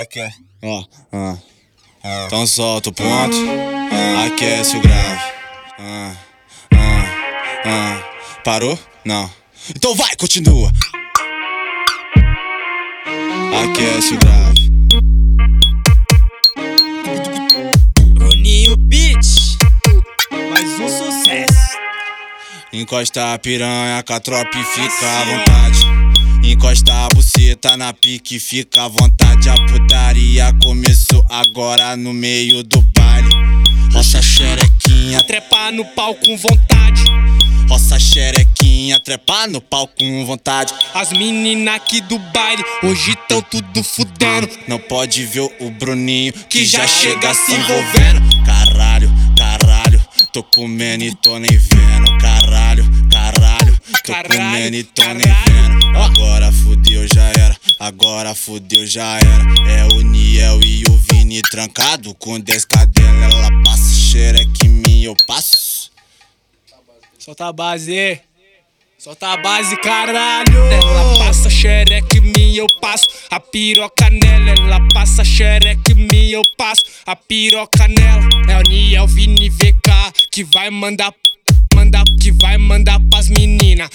Aqui, ó. Ah. Ah. Então solta o ponto, ah. aquece o grave. Ah. Ah. Ah. Parou? Não. Então vai, continua. Aquece o grave. Bruninho Beats, mais um sucesso. Encosta a piranha, com a tropa e fica à vontade. Encosta a buceta na pique, fica à vontade. A putaria começou agora no meio do baile. Roça xerequinha, trepa no pau com vontade. Roça xerequinha, trepa no pau com vontade. As meninas aqui do baile hoje tão tudo fudendo. Não pode ver o Bruninho que já chega se envolvendo. Caralho, caralho, tô comendo e tô nem vendo. Caralho, tô comendo e tô nem vendo. Agora fudeu, já era. Agora fudeu, já era. É o Niel e o Vini trancado com 10 cadelas. Ela passa xereque em mim, eu passo. Solta a base. Solta a base, caralho. Ela passa xereque mim, eu passo. A piroca nela, ela passa xereque mim, eu passo. A piroca nela. É o Niel, Vini, VK que vai mandar. Mandar, que vai mandar pras meninas.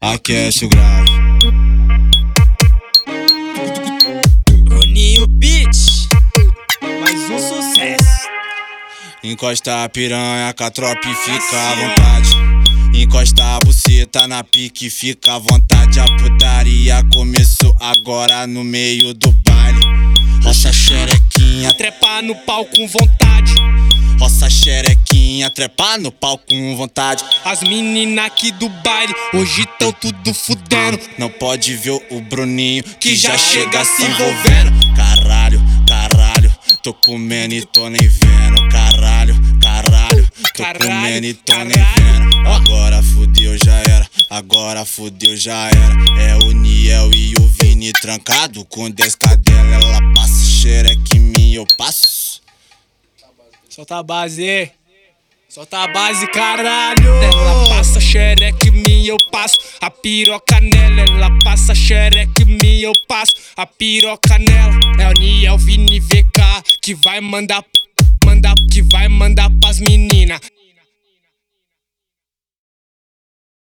Aquece o grave. Bruninho Beats, mais um sucesso. Encosta a piranha com a tropa e fica à vontade. Encosta a buceta na pique, fica à vontade. A putaria começou agora no meio do baile. Roça xerequinha, trepa no pau com vontade. Roça xerequinha, trepa no pau com vontade. As meninas aqui do baile hoje tão tudo fudendo. Não pode ver o Bruninho que já chega se envolvendo. Caralho, caralho, tô comendo e tô nem vendo. Caralho, caralho, tô comendo e tô nem vendo. Agora fudeu, já era. Agora fudeu, já era. É o Niel e o Vini trancado com 10 cadelas. Ela passa xereque em mim, eu passo. Solta a base. Solta a base, caralho. Ela passa xereque mim, eu passo. A piroca nela, ela passa xereque mim, eu passo. A piroca nela. É o Niel Vini VK que vai mandar, mandar, que vai.